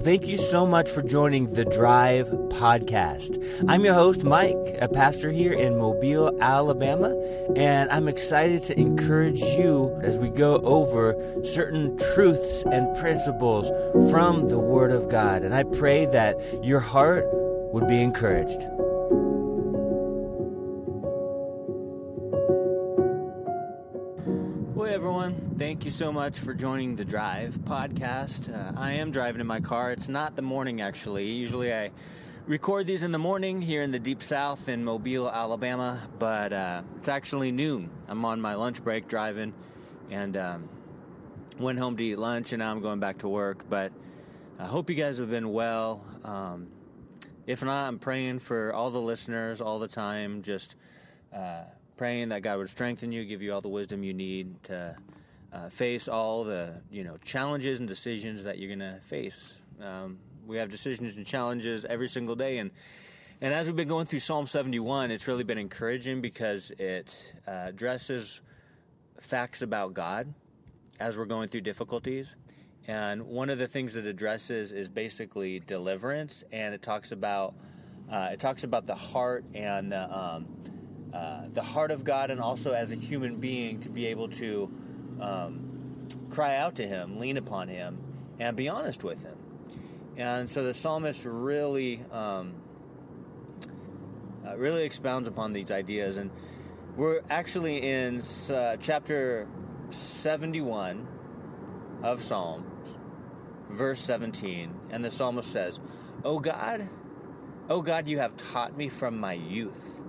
Well, thank you so much for joining the Drive podcast. I'm your host, Mike, a pastor here in Mobile, Alabama, and I'm excited to encourage you as we go over certain truths and principles from the Word of God. And I pray that your heart would be encouraged. Thank you so much for joining the Drive podcast. Uh, I am driving in my car. It's not the morning, actually. Usually I record these in the morning here in the deep south in Mobile, Alabama, but uh, it's actually noon. I'm on my lunch break driving and um, went home to eat lunch, and now I'm going back to work. But I hope you guys have been well. Um, if not, I'm praying for all the listeners all the time, just uh, praying that God would strengthen you, give you all the wisdom you need to uh, face all the you know challenges and decisions that you're going to face. Um, we have decisions and challenges every single day, and and as we've been going through Psalm 71, it's really been encouraging because it uh, addresses facts about God as we're going through difficulties. And one of the things it addresses is basically deliverance, and it talks about uh, it talks about the heart and the um, uh, the heart of God, and also as a human being to be able to um, cry out to Him, lean upon Him, and be honest with Him. And so the psalmist really, um, uh, really expounds upon these ideas. And we're actually in uh, chapter 71 of Psalms, verse 17. And the psalmist says, O God, O God, you have taught me from my youth.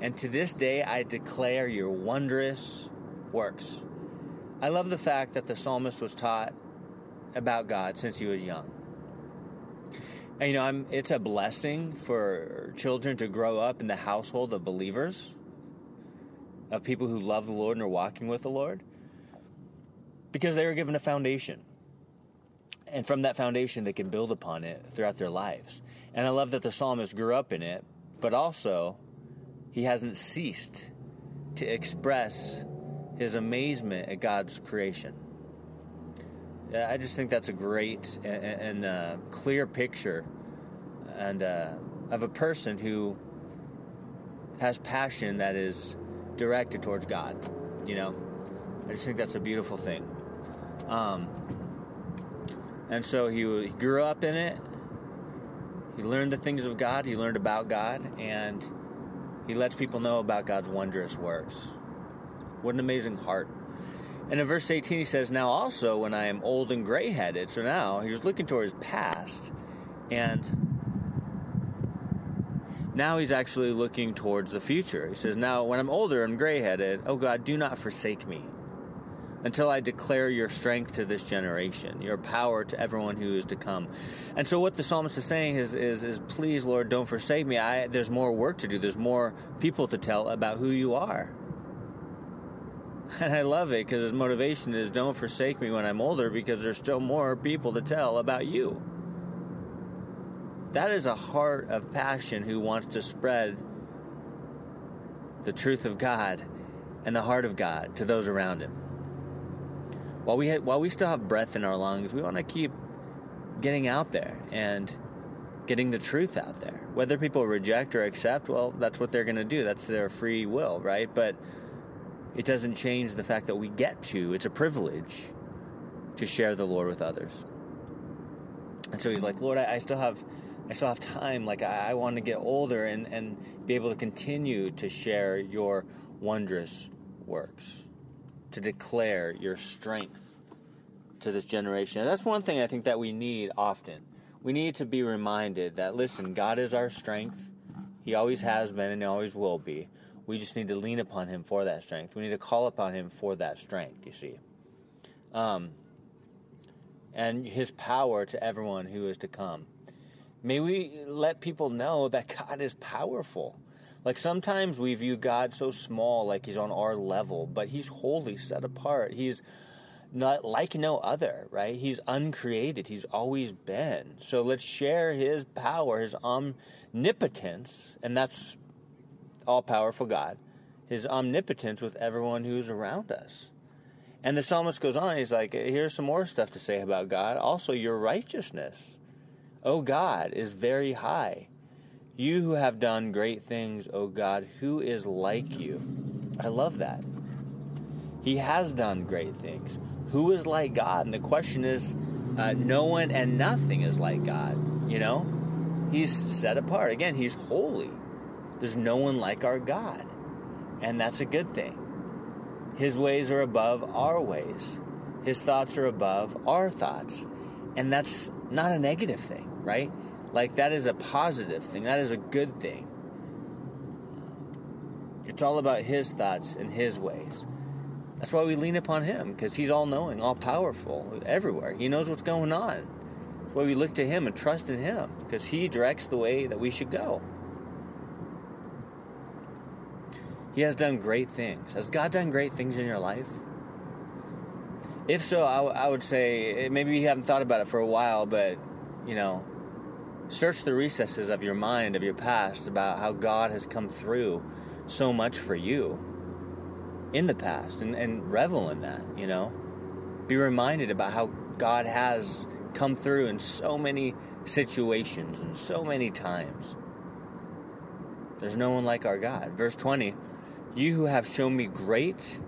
And to this day I declare your wondrous works. I love the fact that the psalmist was taught about God since he was young. And, you know, I'm, it's a blessing for children to grow up in the household of believers, of people who love the Lord and are walking with the Lord, because they are given a foundation. And from that foundation, they can build upon it throughout their lives. And I love that the psalmist grew up in it, but also he hasn't ceased to express his amazement at God's creation. I just think that's a great and, and uh, clear picture and uh, of a person who has passion that is directed towards God. You know, I just think that's a beautiful thing. Um, and so he, he grew up in it. He learned the things of God. He learned about God, and he lets people know about God's wondrous works. What an amazing heart. And in verse 18, he says, Now also, when I am old and gray headed, so now he was looking towards his past, and now he's actually looking towards the future. He says, Now, when I'm older and gray headed, oh God, do not forsake me until I declare your strength to this generation, your power to everyone who is to come. And so, what the psalmist is saying is, is, is please, Lord, don't forsake me. I, there's more work to do, there's more people to tell about who you are. And I love it because his motivation is don't forsake me when I'm older because there's still more people to tell about you. That is a heart of passion who wants to spread the truth of God and the heart of God to those around him. While we, ha- while we still have breath in our lungs, we want to keep getting out there and getting the truth out there. Whether people reject or accept, well, that's what they're going to do. That's their free will, right? But it doesn't change the fact that we get to. It's a privilege to share the Lord with others. And so he's like, Lord, I, I still have I still have time. Like I, I want to get older and, and be able to continue to share your wondrous works, to declare your strength to this generation. And that's one thing I think that we need often. We need to be reminded that listen, God is our strength. He always has been and he always will be. We just need to lean upon Him for that strength. We need to call upon Him for that strength, you see. Um, and His power to everyone who is to come. May we let people know that God is powerful. Like sometimes we view God so small, like He's on our level, but He's wholly set apart. He's not like no other, right? He's uncreated. He's always been. So let's share his power, his omnipotence, and that's all powerful God, his omnipotence with everyone who's around us. And the psalmist goes on, he's like, here's some more stuff to say about God. Also, your righteousness. O God, is very high. You who have done great things, O God, who is like you? I love that. He has done great things. Who is like God? And the question is uh, no one and nothing is like God, you know? He's set apart. Again, He's holy. There's no one like our God. And that's a good thing. His ways are above our ways, His thoughts are above our thoughts. And that's not a negative thing, right? Like, that is a positive thing, that is a good thing. It's all about His thoughts and His ways. That's why we lean upon Him, because He's all knowing, all powerful, everywhere. He knows what's going on. That's why we look to Him and trust in Him, because He directs the way that we should go. He has done great things. Has God done great things in your life? If so, I, w- I would say eh, maybe you haven't thought about it for a while, but you know, search the recesses of your mind, of your past, about how God has come through so much for you in the past and, and revel in that, you know. Be reminded about how God has come through in so many situations and so many times. There's no one like our God. Verse 20 You who have shown me great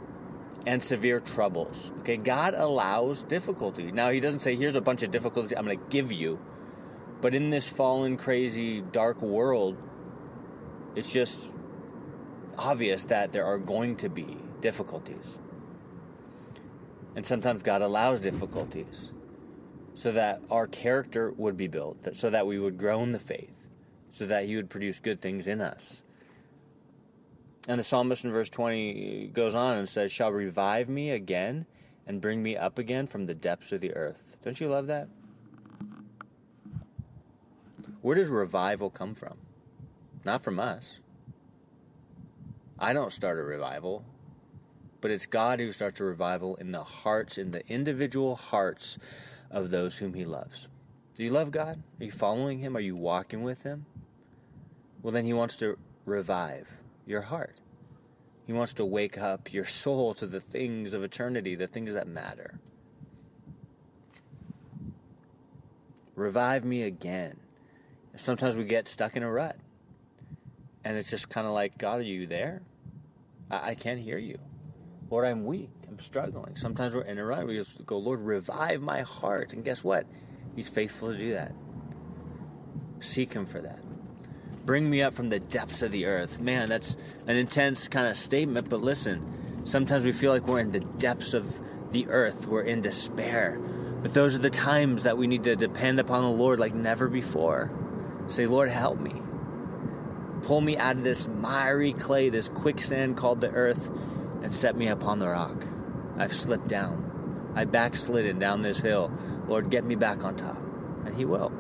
and severe troubles. Okay, God allows difficulty. Now, He doesn't say, Here's a bunch of difficulties I'm going to give you. But in this fallen, crazy, dark world, it's just obvious that there are going to be difficulties. And sometimes God allows difficulties so that our character would be built, so that we would grow in the faith, so that He would produce good things in us. And the psalmist in verse 20 goes on and says, Shall revive me again and bring me up again from the depths of the earth. Don't you love that? Where does revival come from? Not from us. I don't start a revival, but it's God who starts a revival in the hearts, in the individual hearts of those whom He loves. Do you love God? Are you following Him? Are you walking with Him? Well, then He wants to revive your heart. He wants to wake up your soul to the things of eternity, the things that matter. Revive me again. Sometimes we get stuck in a rut. And it's just kind of like, God, are you there? I, I can't hear you. Lord, I'm weak. I'm struggling. Sometimes we're in a rut. We just go, Lord, revive my heart. And guess what? He's faithful to do that. Seek Him for that. Bring me up from the depths of the earth. Man, that's an intense kind of statement, but listen, sometimes we feel like we're in the depths of the earth, we're in despair. But those are the times that we need to depend upon the Lord like never before. Say, Lord, help me. Pull me out of this miry clay, this quicksand called the earth, and set me upon the rock. I've slipped down. I backslidden down this hill. Lord, get me back on top. And He will.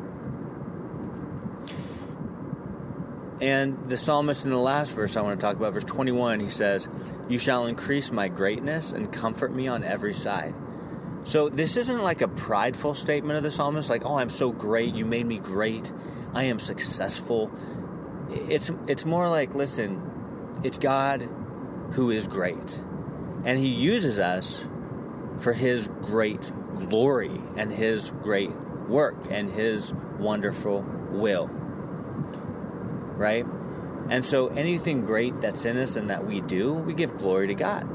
And the psalmist in the last verse I want to talk about, verse 21, he says, You shall increase my greatness and comfort me on every side. So this isn't like a prideful statement of the psalmist, like, Oh, I'm so great. You made me great. I am successful. It's, it's more like, listen, it's God who is great. And he uses us for his great glory and his great work and his wonderful will right? And so anything great that's in us and that we do, we give glory to God.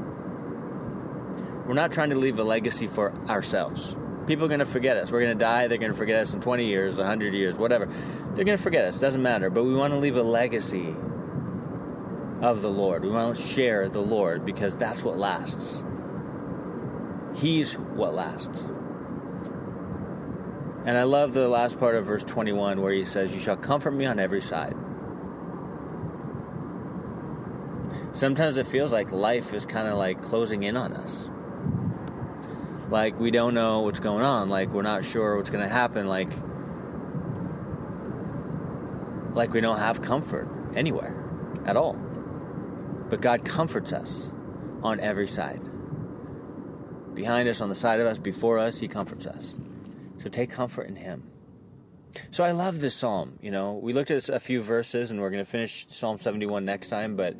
We're not trying to leave a legacy for ourselves. People are going to forget us. We're going to die. They're going to forget us in 20 years, 100 years, whatever. They're going to forget us. Doesn't matter. But we want to leave a legacy of the Lord. We want to share the Lord because that's what lasts. He's what lasts. And I love the last part of verse 21 where he says, You shall comfort me on every side. Sometimes it feels like life is kind of like closing in on us. Like we don't know what's going on, like we're not sure what's going to happen, like like we don't have comfort anywhere at all. But God comforts us on every side. Behind us, on the side of us, before us, he comforts us. So take comfort in him. So I love this psalm, you know. We looked at a few verses and we're going to finish Psalm 71 next time, but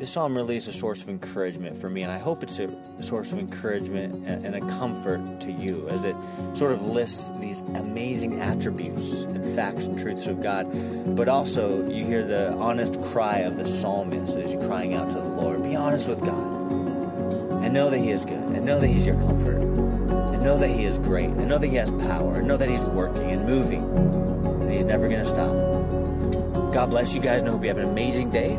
this psalm really is a source of encouragement for me, and I hope it's a source of encouragement and a comfort to you as it sort of lists these amazing attributes and facts and truths of God. But also, you hear the honest cry of the psalmist as you're crying out to the Lord. Be honest with God and know that He is good, and know that He's your comfort, and know that He is great, and know that He has power, and know that He's working and moving, and He's never going to stop. God bless you guys, and I hope you have an amazing day